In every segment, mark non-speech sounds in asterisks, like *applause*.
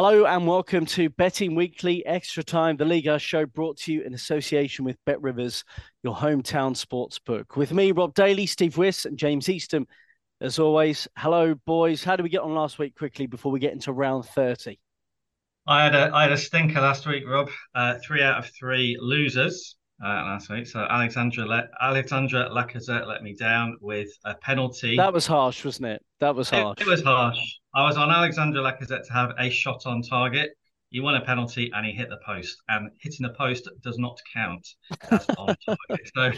Hello and welcome to Betting Weekly Extra Time, the Liga show brought to you in association with Bet Rivers, your hometown sports book. With me, Rob Daly, Steve Wyss, and James Eastham. As always, hello, boys. How did we get on last week quickly before we get into round 30? I had a I had a stinker last week, Rob. Uh, three out of three losers uh, last week. So Alexandra Le- Alexandre Lacazette let me down with a penalty. That was harsh, wasn't it? That was harsh. It, it was harsh. I was on Alexandre Lacazette to have a shot on target. He won a penalty and he hit the post. And hitting the post does not count as on target. So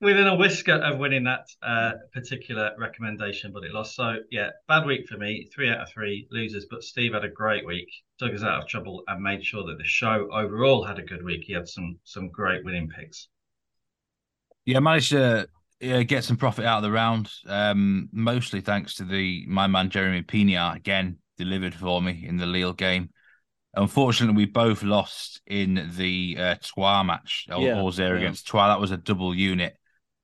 within a whisker of winning that uh, particular recommendation, but it lost. So yeah, bad week for me. Three out of three losers. But Steve had a great week, took us out of trouble, and made sure that the show overall had a good week. He had some some great winning picks. Yeah, managed to uh, get some profit out of the round, um, mostly thanks to the my man Jeremy Pina again delivered for me in the Lille game. Unfortunately, we both lost in the uh, Troyes match, or Yeah, Auxerre yeah. against Troyes. That was a double unit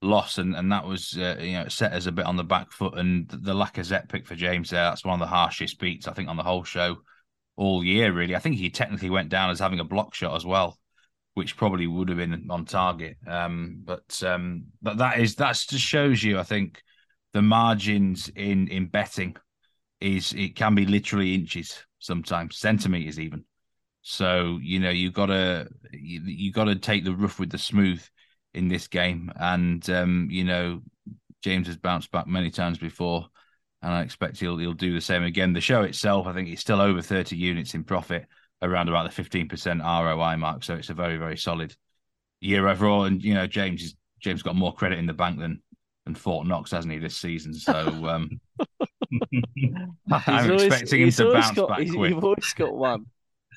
loss, and, and that was uh, you know set us a bit on the back foot. And the Lacazette pick for James there, that's one of the harshest beats I think on the whole show all year. Really, I think he technically went down as having a block shot as well which probably would have been on target. Um, but um, but that is that's just shows you, I think, the margins in in betting is it can be literally inches sometimes, centimeters even. So you know you gotta you, you gotta take the rough with the smooth in this game, and um, you know James has bounced back many times before. And I expect he'll he'll do the same again. The show itself, I think, is still over thirty units in profit around about the 15% ROI mark. So it's a very, very solid year overall. And, you know, James is James got more credit in the bank than than Fort Knox, hasn't he, this season? So um *laughs* I'm always- expecting him to bounce got- back he's- quick. You've always got one.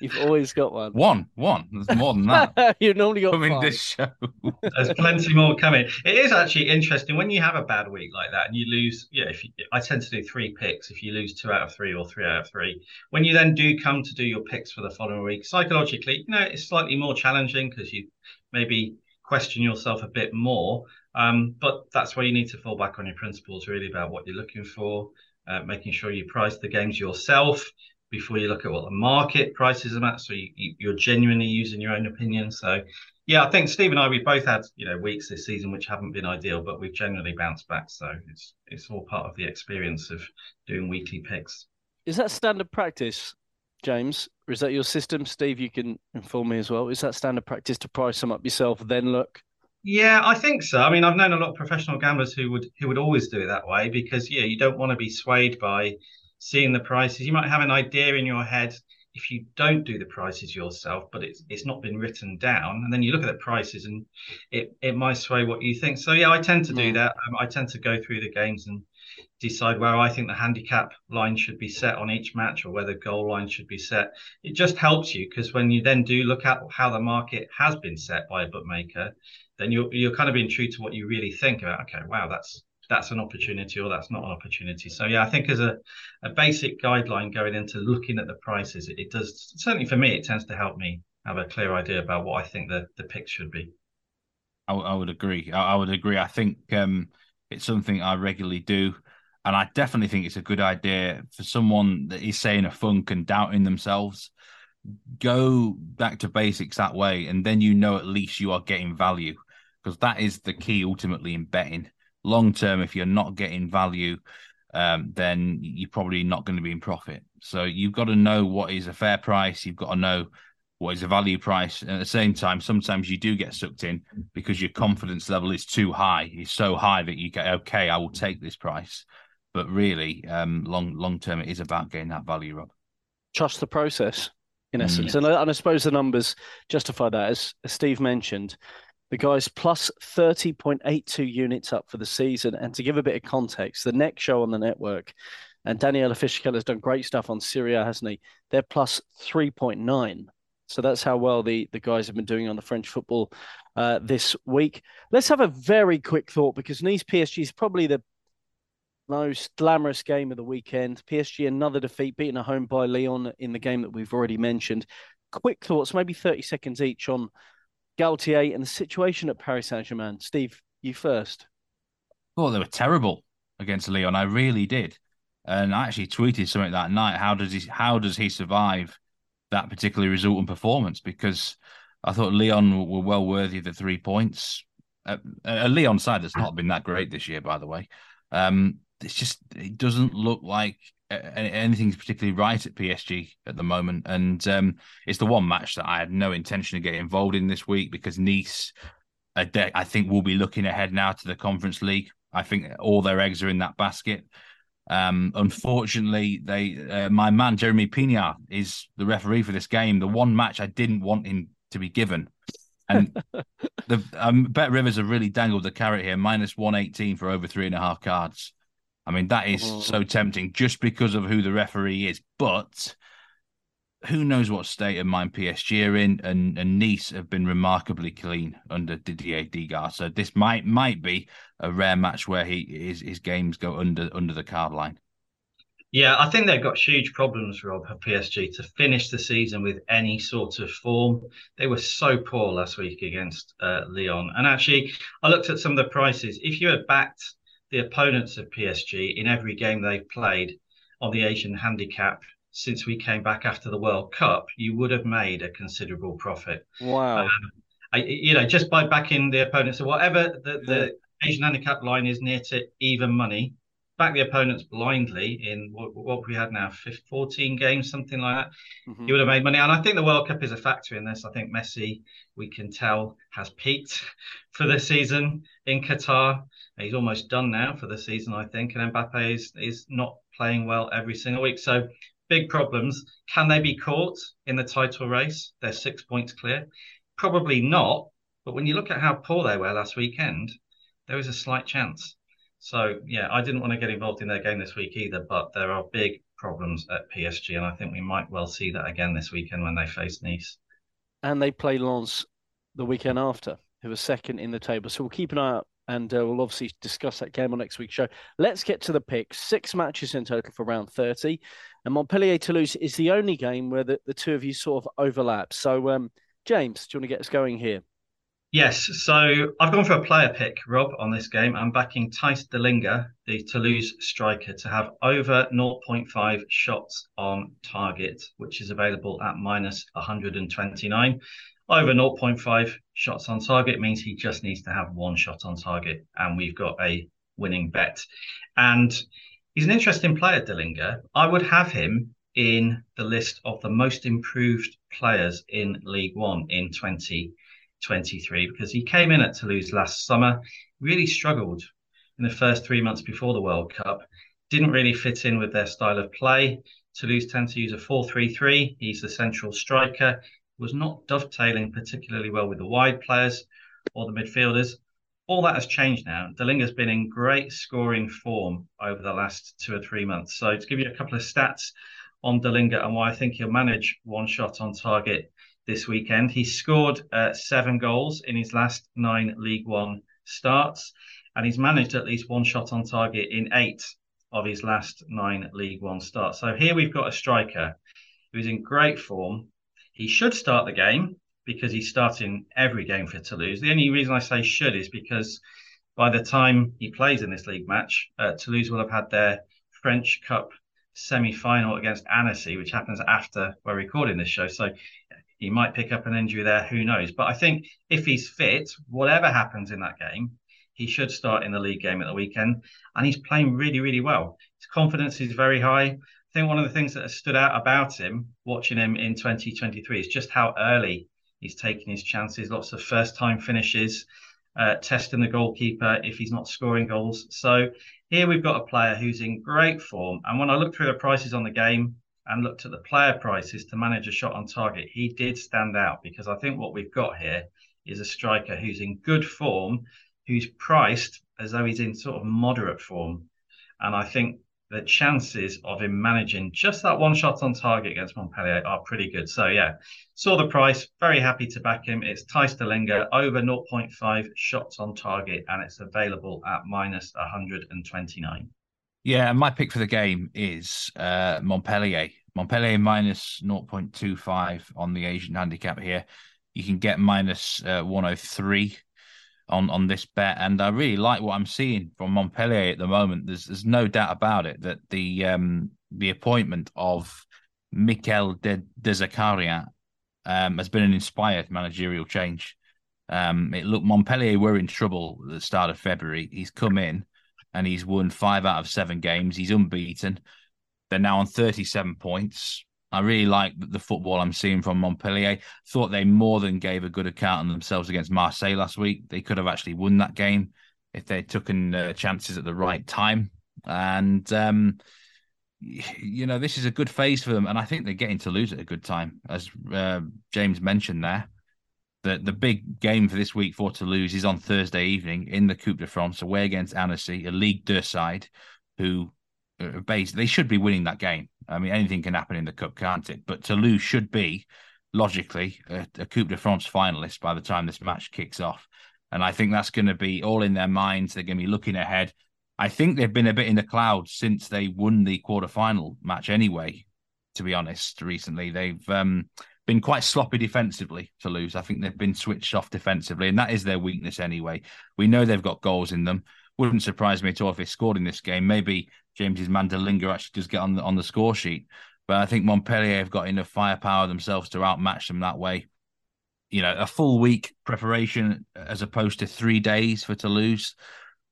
You've always got one. One, one. There's more than that. *laughs* You've normally got Coming five. this show. There's plenty more coming. It is actually interesting when you have a bad week like that and you lose. Yeah, if you, I tend to do three picks, if you lose two out of three or three out of three, when you then do come to do your picks for the following week, psychologically, you know, it's slightly more challenging because you maybe question yourself a bit more. Um, but that's where you need to fall back on your principles, really, about what you're looking for, uh, making sure you price the games yourself before you look at what the market prices are at. So you, you, you're genuinely using your own opinion. So yeah, I think Steve and I we both had you know weeks this season which haven't been ideal, but we've generally bounced back. So it's it's all part of the experience of doing weekly picks. Is that standard practice, James? Or is that your system? Steve, you can inform me as well. Is that standard practice to price them up yourself, then look? Yeah, I think so. I mean, I've known a lot of professional gamblers who would who would always do it that way because yeah, you don't want to be swayed by seeing the prices. You might have an idea in your head if you don't do the prices yourself, but it's it's not been written down, and then you look at the prices and it it might sway what you think. So yeah, I tend to do Mm. that. Um, I tend to go through the games and decide where I think the handicap line should be set on each match or where the goal line should be set. It just helps you because when you then do look at how the market has been set by a bookmaker, then you're you're kind of being true to what you really think about. Okay, wow, that's that's an opportunity or that's not an opportunity. So yeah, I think as a, a basic guideline going into looking at the prices, it, it does certainly for me, it tends to help me have a clear idea about what I think the the pick should be. I, I would agree. I, I would agree. I think um, it's something I regularly do. And I definitely think it's a good idea for someone that is saying a funk and doubting themselves. Go back to basics that way, and then you know at least you are getting value. because that is the key ultimately in betting. Long term, if you're not getting value, um, then you're probably not going to be in profit. So you've got to know what is a fair price. You've got to know what is a value price. And at the same time, sometimes you do get sucked in because your confidence level is too high. It's so high that you get okay, I will take this price. But really, um, long long term, it is about getting that value up. Trust the process, in essence, mm. and, I, and I suppose the numbers justify that. As Steve mentioned, the guy's plus 30.82 units up for the season. And to give a bit of context, the next show on the network, and Daniela Fishkel has done great stuff on Serie A, hasn't he? They're plus 3.9. So that's how well the, the guys have been doing on the French football uh, this week. Let's have a very quick thought because Nice PSG is probably the most glamorous game of the weekend. PSG another defeat, beaten at home by Lyon in the game that we've already mentioned. Quick thoughts, maybe 30 seconds each on Galtier and the situation at Paris Saint Germain. Steve, you first. Oh, they were terrible against Lyon. I really did, and I actually tweeted something that night. How does he? How does he survive that particular result and performance? Because I thought Lyon were well worthy of the three points. Uh, a Lyon side that's not been that great this year, by the way. Um, it's just it doesn't look like anything's particularly right at PSG at the moment, and um, it's the one match that I had no intention of getting involved in this week because Nice, I think, will be looking ahead now to the Conference League. I think all their eggs are in that basket. Um, unfortunately, they uh, my man Jeremy Pino is the referee for this game. The one match I didn't want him to be given, and *laughs* the um, Bet Rivers have really dangled the carrot here, minus one eighteen for over three and a half cards. I mean, that is oh. so tempting just because of who the referee is. But who knows what state of mind PSG are in, and, and Nice have been remarkably clean under Didier Digard. So this might might be a rare match where he his, his games go under under the card line. Yeah, I think they've got huge problems, Rob, for PSG to finish the season with any sort of form. They were so poor last week against uh, Lyon. And actually, I looked at some of the prices. If you had backed the opponents of PSG in every game they've played on the Asian handicap since we came back after the World Cup, you would have made a considerable profit. Wow. Um, I, you know, just by backing the opponents, so whatever the, the Asian handicap line is near to even money, back the opponents blindly in what, what we had now 15, 14 games something like that mm-hmm. you would have made money and i think the world cup is a factor in this i think messi we can tell has peaked *laughs* for the season in qatar He's almost done now for the season, I think, and Mbappe is is not playing well every single week. So big problems. Can they be caught in the title race? They're six points clear. Probably not. But when you look at how poor they were last weekend, there is a slight chance. So yeah, I didn't want to get involved in their game this week either, but there are big problems at PSG, and I think we might well see that again this weekend when they face Nice. And they play Lens the weekend after, who are second in the table. So we'll keep an eye out and uh, we'll obviously discuss that game on next week's show. Let's get to the picks. Six matches in total for round 30. And Montpellier Toulouse is the only game where the, the two of you sort of overlap. So, um, James, do you want to get us going here? Yes. So I've gone for a player pick, Rob, on this game. I'm backing Thijs Dallinga, the Toulouse striker, to have over 0.5 shots on target, which is available at minus 129 over 0.5 shots on target means he just needs to have one shot on target, and we've got a winning bet. And he's an interesting player, Dallinga. I would have him in the list of the most improved players in Ligue 1 in 2023 because he came in at Toulouse last summer, really struggled in the first three months before the World Cup, didn't really fit in with their style of play. Toulouse tend to use a 4 3 3. He's the central striker was not dovetailing particularly well with the wide players or the midfielders. All that has changed now. Dallinga's been in great scoring form over the last two or three months. So to give you a couple of stats on Dallinga and why I think he'll manage one shot on target this weekend, he scored uh, seven goals in his last nine Ligue 1 starts, and he's managed at least one shot on target in eight of his last nine Ligue 1 starts. So here we've got a striker who's in great form, he should start the game because he's starting every game for Toulouse. The only reason I say should is because by the time he plays in this league match, uh, Toulouse will have had their French Cup semi final against Annecy, which happens after we're recording this show. So He might pick up an injury there, who knows? But I think if he's fit, whatever happens in that game, he should start in the league game at the weekend. And he's playing really, really well. His confidence is very high. I think one of the things that has stood out about him, watching him in 2023, is just how early he's taking his chances. Lots of first time finishes, uh, testing the goalkeeper if he's not scoring goals. So here we've got a player who's in great form. And when I look through the prices on the game, and looked at the player prices to manage a shot on target, he did stand out because I think what we've got here is a striker who's in good form, who's priced as though he's in sort of moderate form. And I think the chances of him managing just that one shot on target against Montpellier are pretty good. So yeah, saw the price, very happy to back him. It's Thijs Dallinga over 0.5 shots on target, and it's available at minus 129. Yeah, and my pick for the game is uh, Montpellier. Montpellier minus 0.25 on the Asian handicap here. You can get minus, uh, 103 on on this bet, and I really like what I'm seeing from Montpellier at the moment. There's there's no doubt about it that the um the appointment of Michel De, De Zakarian um, has been an inspired managerial change. Um, it looked Montpellier were in trouble at the start of February. He's come in and he's won five out of seven games. He's unbeaten. They're now on 37 points. I really like the football I'm seeing from Montpellier. Thought they more than gave a good account of themselves against Marseille last week. They could have actually won that game if they'd taken uh, chances at the right time. And um, you know, this is a good phase for them, and I think they're getting to lose at a good time, as uh, James mentioned there. The the big game for this week for Toulouse is on Thursday evening in the Coupe de France away against Annecy, a League Deux side, who uh, based they should be winning that game. I mean, anything can happen in the cup, can't it? But Toulouse should be logically a, a Coupe de France finalist by the time this match kicks off, and I think that's going to be all in their minds. They're going to be looking ahead. I think they've been a bit in the clouds since they won the quarterfinal match. Anyway, to be honest, recently they've um, been quite sloppy defensively Toulouse. I think they've been switched off defensively, and that is their weakness anyway. We know they've got goals in them. Wouldn't surprise me at all if they scored in this game. Maybe James's man Dallinga actually does get on the on the score sheet. But I think Montpellier have got enough firepower themselves to outmatch them that way. You know, a full week preparation as opposed to three days for Toulouse.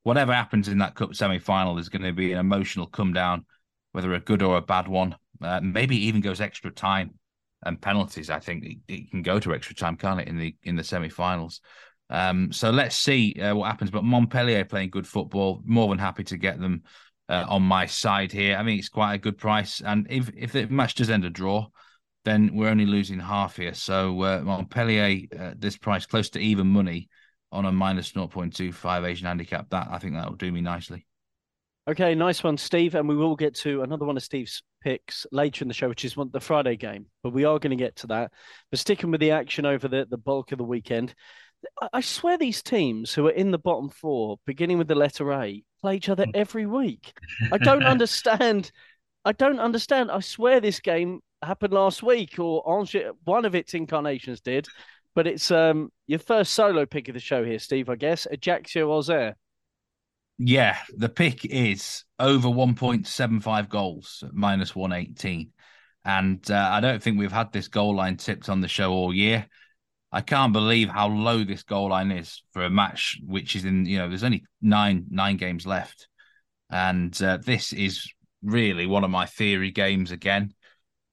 Whatever happens in that cup semi final is going to be an emotional come down, whether a good or a bad one. Uh, maybe even goes extra time and penalties. I think it, it, can go to extra time, can't it? In the in the semi-finals. Um, so let's see uh, what happens. But Montpellier playing good football. More than happy to get them uh, on my side here. I mean, it's quite a good price. And if if the match does end a draw, then we're only losing half here. So uh, Montpellier, uh, this price close to even money on a minus 0.25 Asian handicap. That I think that will do me nicely. Okay, nice one, Steve. And we will get to another one of Steve's picks later in the show, which is one, the Friday game. But we are going to get to that. But sticking with the action over the, the bulk of the weekend, I swear these teams who are in the bottom four, beginning with the letter A, play each other every week. I *laughs* don't understand. I don't understand. I swear this game happened last week, or Angers, one of its incarnations did. But it's um your first solo pick of the show here, Steve. I guess Ajaccio Auxerre. Yeah, the pick is over 1.75 goals, minus 118. And uh, I don't think we've had this goal line tipped on the show all year. I can't believe how low this goal line is for a match which is in, you know, there's only nine nine games left. And uh, this is really one of my theory games again.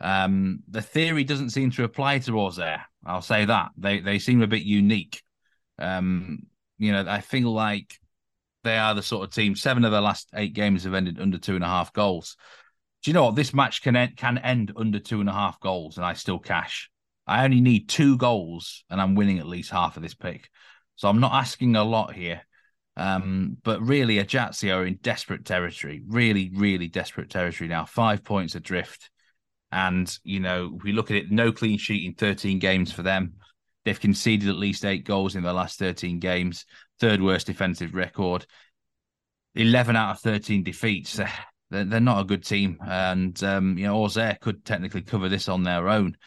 Um, the theory doesn't seem to apply to Auxerre. I'll say that. They they seem a bit unique. Um, you know, I feel like they are the sort of team. Seven of the last eight games have ended under two and a half goals. Do you know what? This match can end, can end under two and a half goals, and I still cash. I only need two goals, and I'm winning at least half of this pick. So I'm not asking a lot here. Um, but really, Ajaccio are in desperate territory. Really, really desperate territory now. Five points adrift. And, you know, we look at it, no clean sheet in 13 games for them. They've conceded at least eight goals in the last 13 games third worst defensive record. 11 out of 13 defeats. They're, they're not a good team. And, um, you know, Auxerre could technically cover this on their own.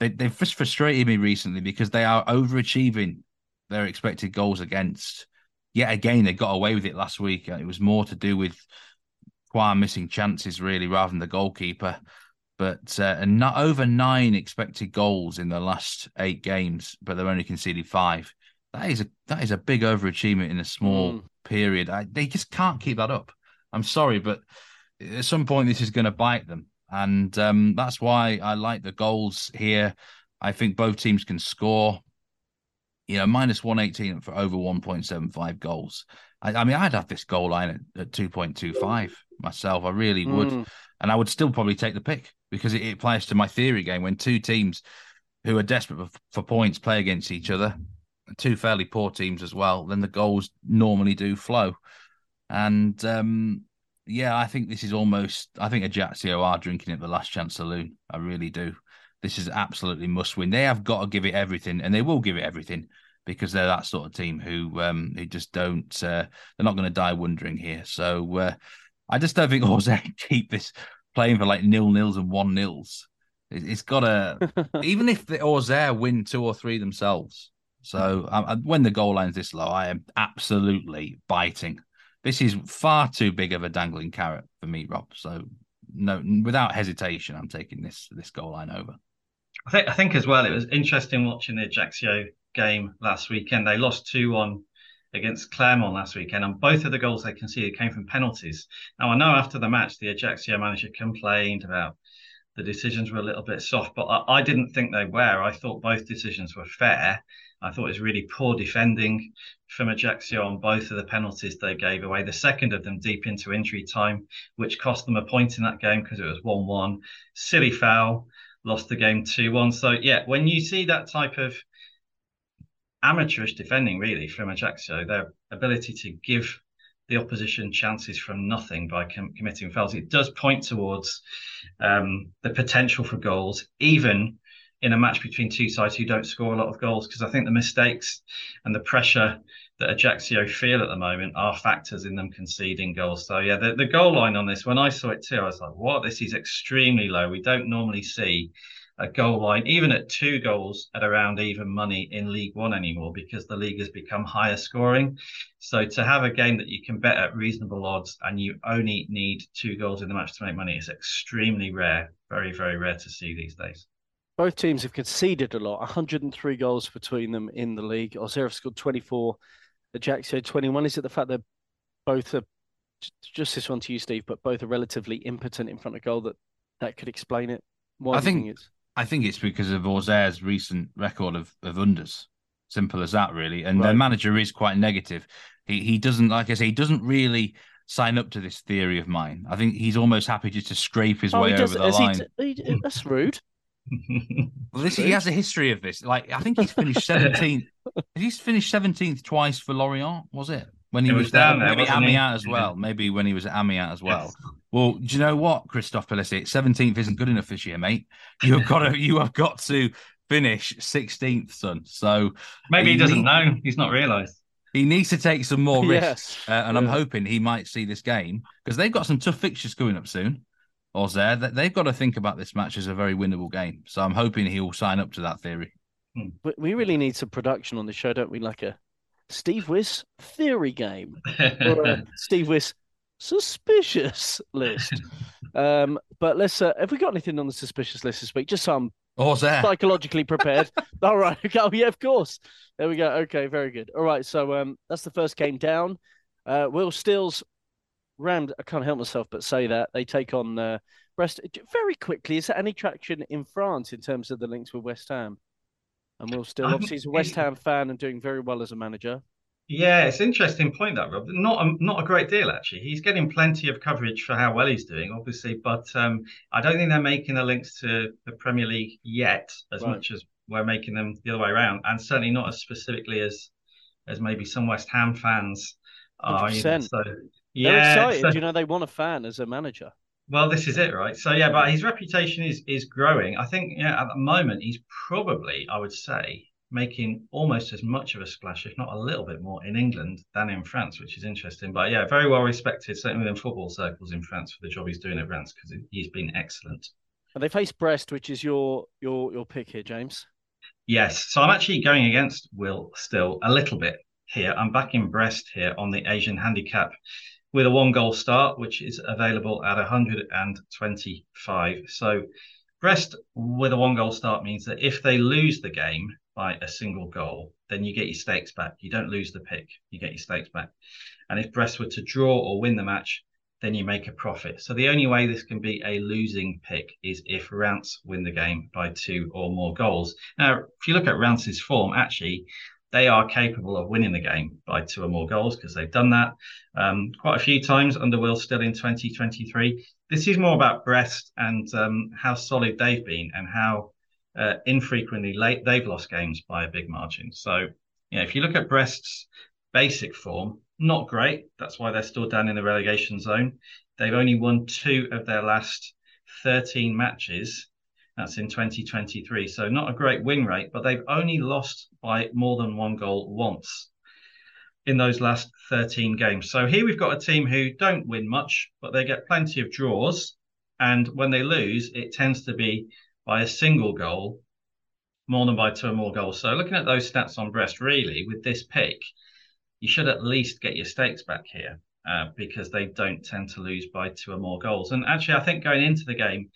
They, they've just frustrated me recently because they are overachieving their expected goals against. Yet again, they got away with it last week. It was more to do with Quar missing chances, really, rather than the goalkeeper. but uh, not over nine expected goals in the last eight games, but they've only conceded five. That is a that is a big overachievement in a small mm. period. I, they just can't keep that up. I'm sorry, but at some point this is going to bite them, and um, that's why I like the goals here. I think both teams can score. You know, minus one eighteen for over one point seven five goals. I, I, mean, I'd have this goal line at, at two point two five myself. I really would, mm. and I would still probably take the pick because it, it plays to my theory game when two teams who are desperate for, for points play against each other, two fairly poor teams as well. Then the goals normally do flow, and um, yeah, I think this is almost. I think Ajaccio are drinking at the last chance saloon. I really do. This is absolutely must win. They have got to give it everything, and they will give it everything because they're that sort of team who um, who just don't. Uh, they're not going to die wondering here. So uh, I just don't think *laughs* Jose keep this playing for like nil nils and one nils. It, has got to even if the Auxerre win two or three themselves. So um, when the goal line's this low, I am absolutely biting this is far too big of a dangling carrot for me, Rob. So no, without hesitation, I'm taking this this goal line over. I think I think as well. It was interesting watching the Ajaccio game last weekend. They lost two one against Clermont last weekend, and both of the goals they conceded came from penalties. Now I know after the match, the Ajaccio manager complained about the decisions were a little bit soft, but I, I didn't think they were. I thought both decisions were fair. I thought it was really poor defending from Ajaccio on both of the penalties they gave away. The second of them deep into injury time, which cost them a point in that game because it was 1 1. Silly foul, lost the game 2 1. So, yeah, when you see that type of amateurish defending, really, from Ajaccio, their ability to give the opposition chances from nothing by com- committing fouls, it does point towards um, the potential for goals, even in a match between two sides who don't score a lot of goals because I think the mistakes and the pressure that Ajaccio feel at the moment are factors in them conceding goals. So yeah, the, the goal line on this, when I saw it too, I was like, what? This is extremely low. We don't normally see a goal line, even at two goals at around even money in Ligue 1 anymore because the league has become higher scoring. So to have a game that you can bet at reasonable odds and you only need two goals in the match to make money is extremely rare, very, very rare to see these days both teams have conceded a lot 103 goals between them in the league. Auxerre scored 24 Ajaccio 21 is it the fact that both are just this one to you Steve but both are relatively impotent in front of goal that that could explain it? Why I think, think it's? I think it's because of Auxerre's recent record of, of unders. Simple as that really. And right. their manager is quite negative. He he doesn't like I say he doesn't really sign up to this theory of mine. I think he's almost happy just to scrape his oh, way over the line. He, he, that's rude *laughs* well, this he has a history of this. Like I think he's finished *laughs* seventeenth. he's finished seventeenth twice for Lorient. Was it when he it was, was down there? Maybe Amiens as well. Maybe when he was at Amiens as well. Yes. Well, do you know what, Christophe Pellissier? Seventeenth isn't good enough this year, mate. You have got to. You have got to finish sixteenth, son. So maybe he, he doesn't need, know. He's not realised. He needs to take some more risks, yes. uh, and yeah. I'm hoping he might see this game because they've got some tough fixtures coming up soon. Auxerre, they've got to think about this match as a very winnable game. So I'm hoping he will sign up to that theory. Hmm. We really need some production on the show, don't we? Like a Steve Wyss theory game or a *laughs* Steve Wyss suspicious list. um, but let's. Uh, have we got anything on the suspicious list this week? Just some Auxerre. psychologically prepared. *laughs* All right. *laughs* Oh yeah, of course. There we go. Okay, very good. All right. So um, that's the first game down. Uh, Will Stills Reims, I can't help myself but say that they take on uh, Brest very quickly. Is there any traction in France in terms of the links with West Ham? And Will Still, obviously, he's a West Ham fan and doing very well as a manager. Yeah, it's an interesting point that Rob. Not a, not a great deal actually. He's getting plenty of coverage for how well he's doing, obviously, but um, I don't think they're making the links to the Premier League yet as right. much as we're making them the other way around, and certainly not as specifically as as maybe some West Ham fans are. So yeah, They're excited. So, you know, they want a fan as a manager. Well, this is it, right? So yeah, but his reputation is is growing. I think yeah, at the moment he's probably, I would say, making almost as much of a splash, if not a little bit more, in England than in France, which is interesting. But yeah, very well respected, certainly within football circles in France for the job he's doing at Reims because he's been excellent. And they face Brest, which is your your your pick here, James. Yes, so I'm actually going against Will Still a little bit here. I'm back in Brest here on the Asian handicap with a one goal start, which is available at 125. So Brest with a one goal start means that if they lose the game by a single goal, then you get your stakes back. You don't lose the pick, you get your stakes back. And if Brest were to draw or win the match, then you make a profit. So the only way this can be a losing pick is if Reims win the game by two or more goals. Now, if you look at Reims's form, actually, they are capable of winning the game by two or more goals because they've done that um, quite a few times under Will Still in 2023. This is more about Brest and um, how solid they've been and how uh, infrequently late they've lost games by a big margin. So, you know, if you look at Brest's basic form, not great. That's why they're still down in the relegation zone. They've only won two of their last 13 matches that's in 2023. So not a great win rate, but they've only lost by more than one goal once in those last 13 games. So here we've got a team who don't win much, but they get plenty of draws. And when they lose, it tends to be by a single goal more than by two or more goals. So looking at those stats on Brest, really, with this pick, you should at least get your stakes back here. Uh, because they don't tend to lose by two or more goals. And actually, I think going into the game,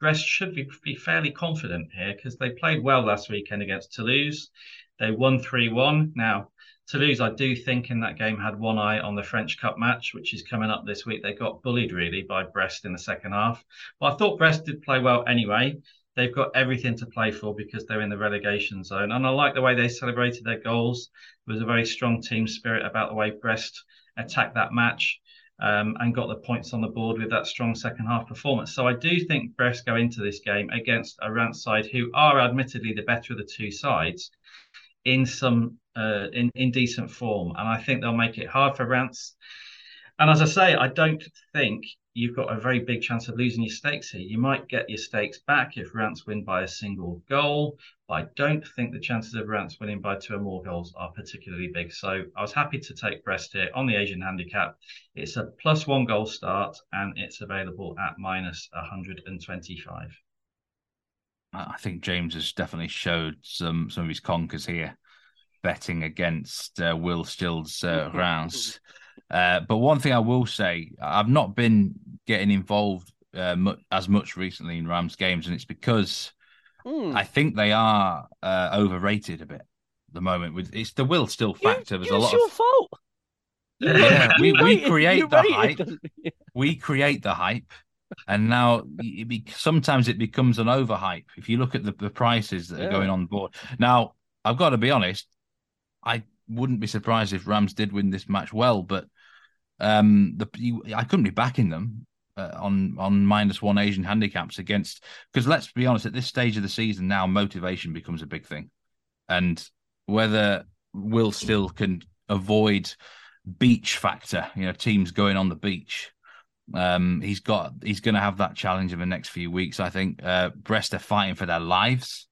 Brest should be, be fairly confident here because they played well last weekend against Toulouse. They won 3 1. Now, Toulouse, I do think in that game had one eye on the French Cup match, which is coming up this week. They got bullied really by Brest in the second half. But I thought Brest did play well anyway. They've got everything to play for because they're in the relegation zone. And I like the way they celebrated their goals. There was a very strong team spirit about the way Brest attacked that match um, and got the points on the board with that strong second half performance. So I do think Brest go into this game against a Reims side who are admittedly the better of the two sides in some uh, in in decent form, and I think they'll make it hard for Reims. And as I say, I don't think you've got a very big chance of losing your stakes here. You might get your stakes back if Reims win by a single goal, but I don't think the chances of Reims winning by two or more goals are particularly big. So I was happy to take Brest here on the Asian handicap. It's a plus one goal start and it's available at minus 125. I think James has definitely showed some some of his conkers here, betting against uh, Will Still's uh, *laughs* rounds. Uh, but one thing I will say, I've not been getting involved uh, as much recently in Reims games, and it's because mm. I think they are uh, overrated a bit. At the moment, with it's the Will Still factor. You, There's a lot your of fault. Yeah, *laughs* we, we create the hype. we create the hype, and now it be, sometimes it becomes an overhype. If you look at the, the prices that yeah. are going on board now, I've got to be honest. I wouldn't be surprised if Reims did win this match well, but um, the you, I couldn't be backing them uh, on on minus one Asian handicaps against because let's be honest, at this stage of the season now, motivation becomes a big thing, and whether Will Still can avoid beach factor, you know, teams going on the beach. Um, he's got he's going to have that challenge in the next few weeks. I think uh, Brest are fighting for their lives.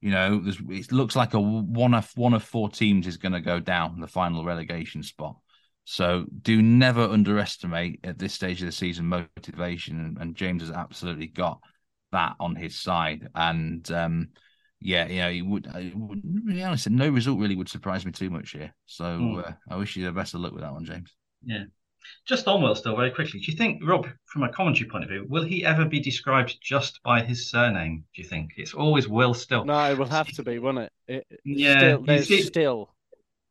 You know, it looks like a one of one of four teams is going to go down the final relegation spot. So do never underestimate at this stage of the season motivation, and James has absolutely got that on his side. And um, yeah, you know, he would, I would really honest, no result really would surprise me too much here. So mm. uh, I wish you the best of luck with that one, James. Yeah. Just on Will Still very quickly. Do you think, Rob, from a commentary point of view, will he ever be described just by his surname? Do you think it's always Will Still? No, it will have to be, won't it? it yeah, still, there's still.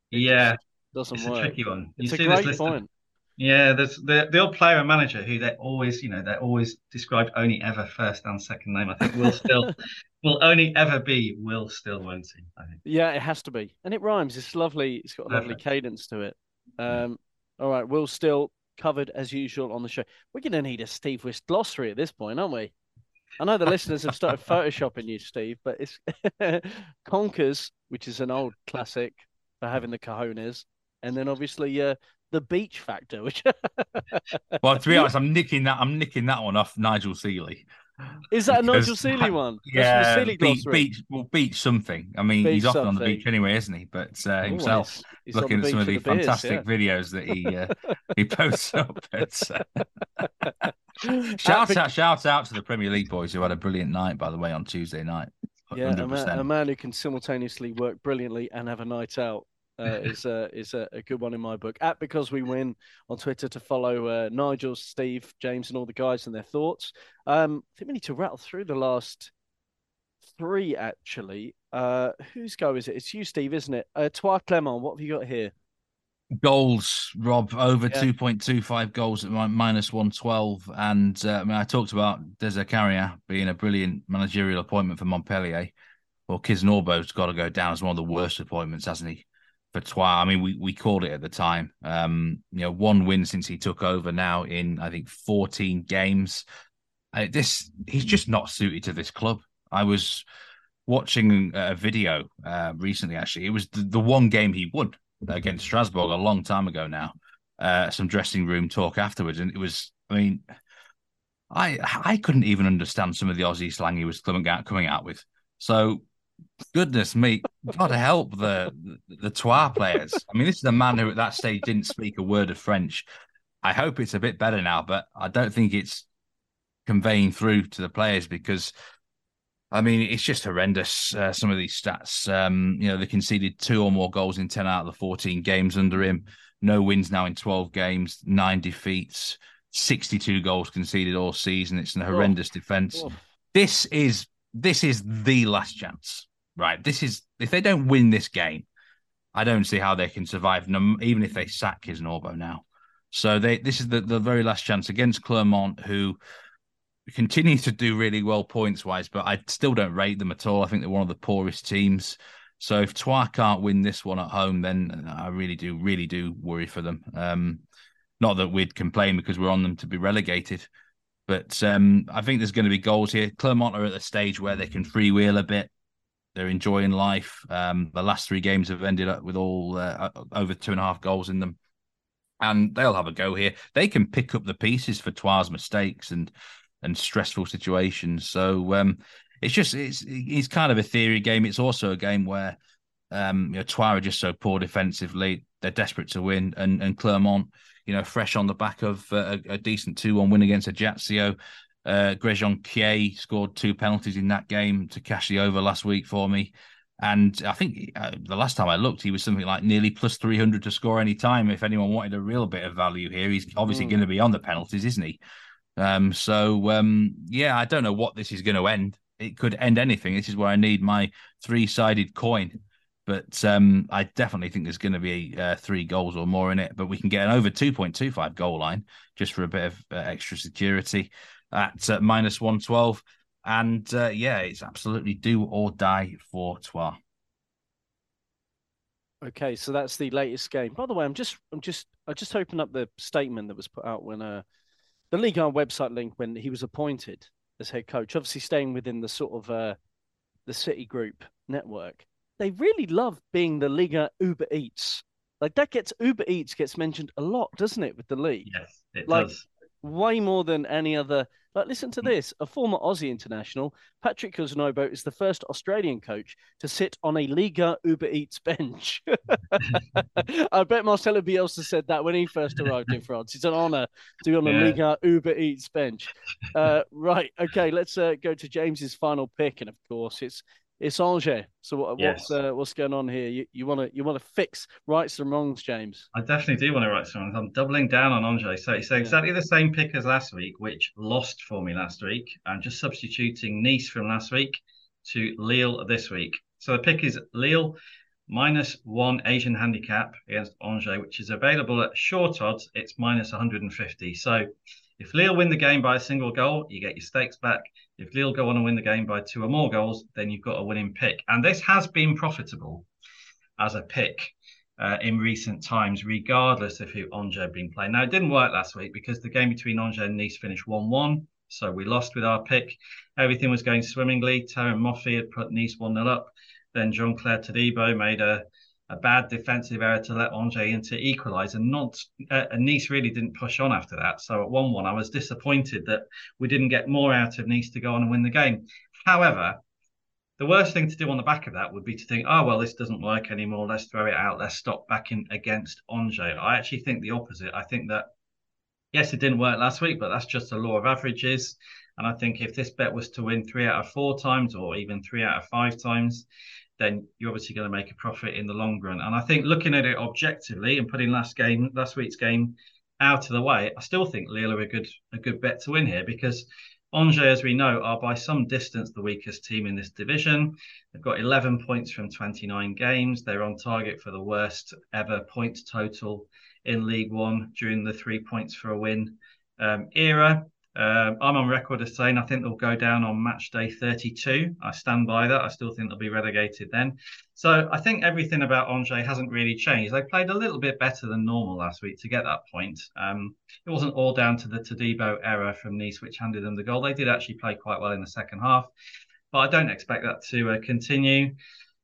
Yeah, doesn't it's work. a tricky one. You it's a great point. Of, yeah, there's the the old player and manager who they're always, you know, they're always described only ever first and second name. I think Will Still *laughs* will only ever be Will Still, won't he? I think. Yeah, it has to be, and it rhymes. It's lovely. It's got a Perfect. lovely cadence to it. Um, all right, Will Still covered as usual on the show. We're going to need a Steve Wyss glossary at this point, aren't we? I know the listeners have started *laughs* photoshopping you, Steve, but it's *laughs* Conkers, which is an old classic for having the cojones, and then obviously uh, the beach factor. Which, *laughs* well, to be honest, I'm nicking that. I'm nicking that one off Nigel Seeley. Is that a Nigel Seeley one? yeah, Seeley beach, beach, well, beach something. I mean, beach he's often something. on the beach anyway, isn't he? But uh, himself, he's, he's looking at some of the, the fantastic beers, yeah. videos that he uh, *laughs* he posts up. But, uh, *laughs* shout out, shout out to the Premier League boys who had a brilliant night, by the way, on Tuesday night. Yeah, a man, a man, who can simultaneously work brilliantly and have a night out. Uh, is uh, is a, a, good one in my book. At because we win on Twitter to follow uh, Nigel, Steve, James, and all the guys and their thoughts. Um, I think we need to rattle through the last three actually. Uh, whose go is it? It's you, Steve, isn't it? Uh, Troyes Clermont, what have you got here? Goals, Rob, over yeah. 2.25 goals at minus 112. And uh, I mean, I talked about Der Zakarian being a brilliant managerial appointment for Montpellier. Well, Kisnorbo's got to go down as one of the worst appointments, hasn't he? Troyes. I mean, we, we called it at the time. Um, you know, one win since he took over now in, I think, 14 games. This He's just not suited to this club. I was watching a video uh, recently, actually. It was the, the one game he won against Strasbourg a long time ago now. Uh, some dressing room talk afterwards, and it was. I mean, I I couldn't even understand some of the Aussie slang he was coming out coming out with. So, goodness me, God help the the Troyes players. I mean, this is a man who at that stage didn't speak a word of French. I hope it's a bit better now, but I don't think it's conveying through to the players because I mean, it's just horrendous. Uh, some of these stats. Um, you know, they conceded two or more goals in ten out of the fourteen games under him. No wins now in twelve games, nine defeats, sixty-two goals conceded all season. It's a horrendous oh. defense. Oh. This is this is the last chance, right? This is if they don't win this game, I don't see how they can survive. Even if they sack Kisnorbo now, so they this is the the very last chance against Clermont, who continue to do really well points wise, but I still don't rate them at all. I think they're one of the poorest teams. So if Troyes can't win this one at home, then I really do, really do worry for them. Um, not that we'd complain because we're on them to be relegated, but um, I think there's going to be goals here. Clermont are at the stage where they can freewheel a bit. They're enjoying life. Um, the last three games have ended up with all uh, over two and a half goals in them, and they'll have a go here. They can pick up the pieces for Troyes' mistakes and and stressful situations. So um, it's just it's it's kind of a theory game. It's also a game where um, you know Troyes are just so poor defensively. They're desperate to win, and and Clermont, you know, fresh on the back of uh, a, a decent two-one win against Ajaccio. Uh, Grejohn Kyei scored two penalties in that game to cash the over last week for me. And I think uh, the last time I looked, he was something like nearly plus 300 to score any time. If anyone wanted a real bit of value here, he's obviously mm. going to be on the penalties, isn't he? Um, so um, yeah, I don't know what this is going to end. It could end anything. This is where I need my three-sided coin. But um, I definitely think there's going to be uh, three goals or more in it. But we can get an over 2.25 goal line just for a bit of uh, extra security at uh, minus 112. And uh, yeah, it's absolutely do or die for Troyes. Okay, so that's the latest game. By the way, I'm just, I'm just, I just opened up the statement that was put out when uh, the Liga website link when he was appointed as head coach, obviously staying within the sort of uh, the City Group network. They really love being the Liga Uber Eats. Like that gets Uber Eats gets mentioned a lot, doesn't it, with the league? Yes, it like, does way more than any other. Like, listen to this: a former Aussie international, Patrick Kisnorbo, is the first Australian coach to sit on a Liga Uber Eats bench. *laughs* I bet Marcelo Bielsa said that when he first arrived in France. It's an honour to be on a yeah. Liga Uber Eats bench. Uh, right, okay, let's uh, go to James's final pick, and of course, it's it's Angers. So what, yes. what's uh, what's going on here? You want to you want to fix rights and wrongs, James? I definitely do want to right some wrongs. I'm doubling down on Angers. So it's yeah. exactly the same pick as last week, which lost for me last week. I'm just substituting Nice from last week to Lille this week. So the pick is Lille minus one Asian handicap against Angers, which is available at short odds. It's minus 150. So if Lille win the game by a single goal, you get your stakes back. If Lille go on and win the game by two or more goals, then you've got a winning pick. And this has been profitable as a pick uh, in recent times, regardless of who Angers have been playing. Now, it didn't work last week because the game between Angers and Nice finished 1 1. So we lost with our pick. Everything was going swimmingly. Terem Moffi had put Nice 1 0 up. Then Jean Clair Todibo made a a bad defensive error to let Angers into equalise, and not uh, Nice really didn't push on after that. So at one one, I was disappointed that we didn't get more out of Nice to go on and win the game. However, the worst thing to do on the back of that would be to think, oh well, this doesn't work anymore. Let's throw it out. Let's stop backing against Angers. I actually think the opposite. I think that yes, it didn't work last week, but that's just the law of averages. And I think if this bet was to win three out of four times, or even three out of five times, then you're obviously going to make a profit in the long run. And I think looking at it objectively and putting last game, last week's game out of the way, I still think Lille are a good a good bet to win here because Angers, as we know, are by some distance the weakest team in this division. They've got 11 points from 29 games. They're on target for the worst ever points total in Ligue 1 during the three points for a win um, era. Uh, I'm on record as saying I think they'll go down on match day 32. I stand by that. I still think they'll be relegated then. So I think everything about Angers hasn't really changed. They played a little bit better than normal last week to get that point. Um, it wasn't all down to the Todibo error from Nice, which handed them the goal. They did actually play quite well in the second half, but I don't expect that to uh, continue.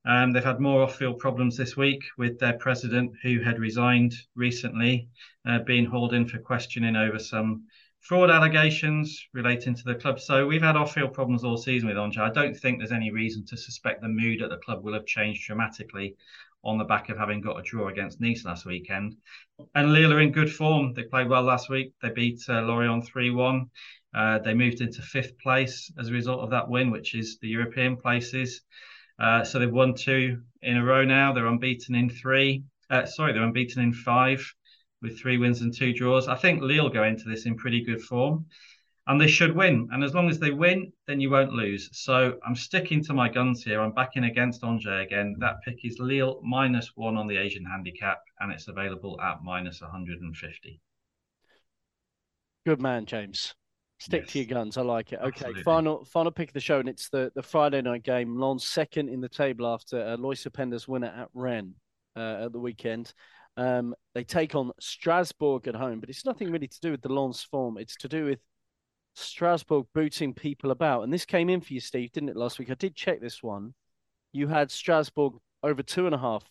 Um, they've had more off-field problems this week with their president, who had resigned recently, uh, being hauled in for questioning over some fraud allegations relating to the club. So we've had off-field problems all season with Angers. I don't think there's any reason to suspect the mood at the club will have changed dramatically on the back of having got a draw against Nice last weekend. And Lille are in good form. They played well last week. They beat uh, Lorient 3-1. Uh, they moved into fifth place as a result of that win, which is the European places. Uh, so they've won two in a row now. They're unbeaten in three. Uh, sorry, they're unbeaten in five with three wins and two draws. I think Lille go into this in pretty good form and they should win. And as long as they win, then you won't lose. So I'm sticking to my guns here. I'm backing against Angers again. That pick is Lille minus one on the Asian handicap, and it's available at minus 150. Good man, James. Stick yes. to your guns. I like it. Okay, Absolutely. final final pick of the show, and it's the, the Friday night game. Lens second in the table after uh, Loïs Openda's winner at Rennes uh, at the weekend. Um, they take on Strasbourg at home, but it's nothing really to do with the Lens form. It's to do with Strasbourg booting people about. And this came in for you, Steve, didn't it, last week? I did check this one. You had Strasbourg over two and a half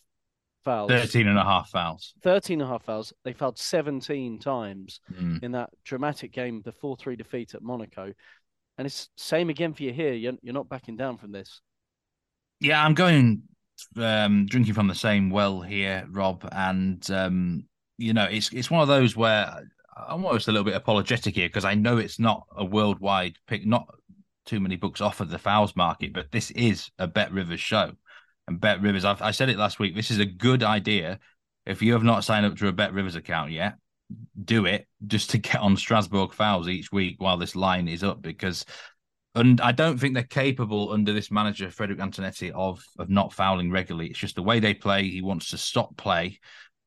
fouls. 13 and a half fouls. 13 and a half fouls. They fouled 17 times mm. in that dramatic game, the 4 3 defeat at Monaco. And it's same again for you here. You're, you're not backing down from this. Yeah, I'm going um, drinking from the same well here, Rob, and um, you know, it's it's one of those where I'm almost a little bit apologetic here because I know it's not a worldwide pick, not too many books offer the fouls market, but this is a Bet Rivers show, and Bet Rivers. I've, I said it last week. This is a good idea. If you have not signed up to a Bet Rivers account yet, do it just to get on Strasbourg fouls each week while this line is up because and I don't think they're capable under this manager, Frederic Antonetti, of of not fouling regularly. It's just the way they play. He wants to stop play.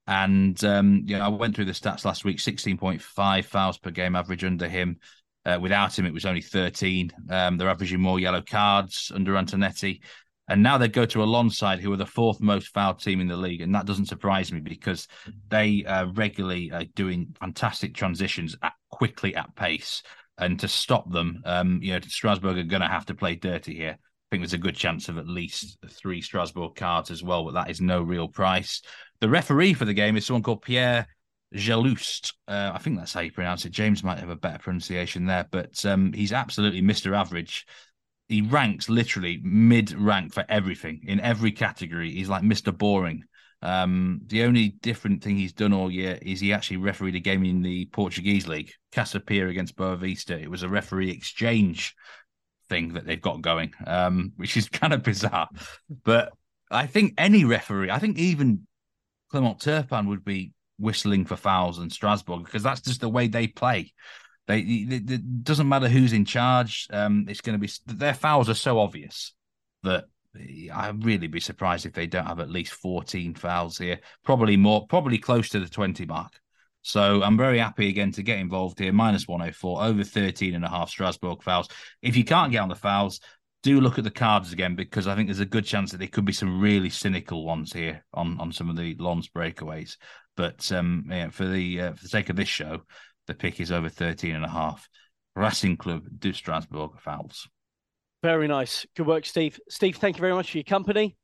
And um, yeah, I went through the stats last week: sixteen point five fouls per game average under him. Uh, without him, it was only thirteen. Um, they're averaging more yellow cards under Antonetti, and now they go to a Lens side, who are the fourth most fouled team in the league, and that doesn't surprise me because they uh, regularly are doing fantastic transitions at, quickly at pace and to stop them, um, you know, Strasbourg are going to have to play dirty here. I think there's a good chance of at least three Strasbourg cards as well, but that is no real price. The referee for the game is someone called Pierre Jaloust. Uh, I think that's how you pronounce it. James might have a better pronunciation there, but um, he's absolutely Mr. Average. He ranks literally mid rank for everything in every category. He's like Mr. Boring. Um, the only different thing he's done all year is he actually refereed a game in the Portuguese league, Casa Pia against Boavista. It was a referee exchange thing that they've got going, um, *laughs* which is kind of bizarre. But I think any referee, I think even Clement Turpin would be whistling for fouls in Strasbourg because that's just the way they play. They, it doesn't matter who's in charge. Um, it's going to be their fouls are so obvious that I'd really be surprised if they don't have at least 14 fouls here. Probably more, probably close to the 20 mark. So I'm very happy again to get involved here. Minus 104, over 13 and a half Strasbourg fouls. If you can't get on the fouls, do look at the cards again because I think there's a good chance that there could be some really cynical ones here on, on some of the Lens breakaways. But um, yeah, for the uh, for the sake of this show, the pick is over 13 and a half. Racing Club de Strasbourg fouls. Very nice. Good work, Steve. Steve, thank you very much for your company.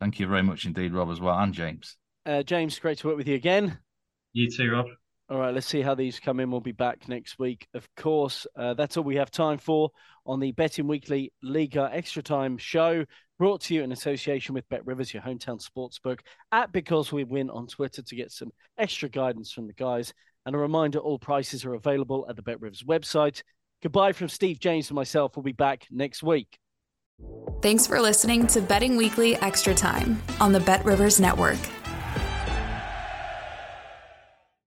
Thank you very much indeed, Rob, as well, and James. Uh, James, great to work with you again. You too, Rob. All right, let's see how these come in. We'll be back next week. Of course, uh, that's all we have time for on the Betting Weekly Liga Extra Time show, brought to you in association with Bet Rivers, your hometown sportsbook, at Because We Win on Twitter to get some extra guidance from the guys. And a reminder all prices are available at the Bet Rivers website. Goodbye from Steve James and myself. We'll be back next week. Thanks for listening to Betting Weekly Extra Time on the Bet Rivers Network.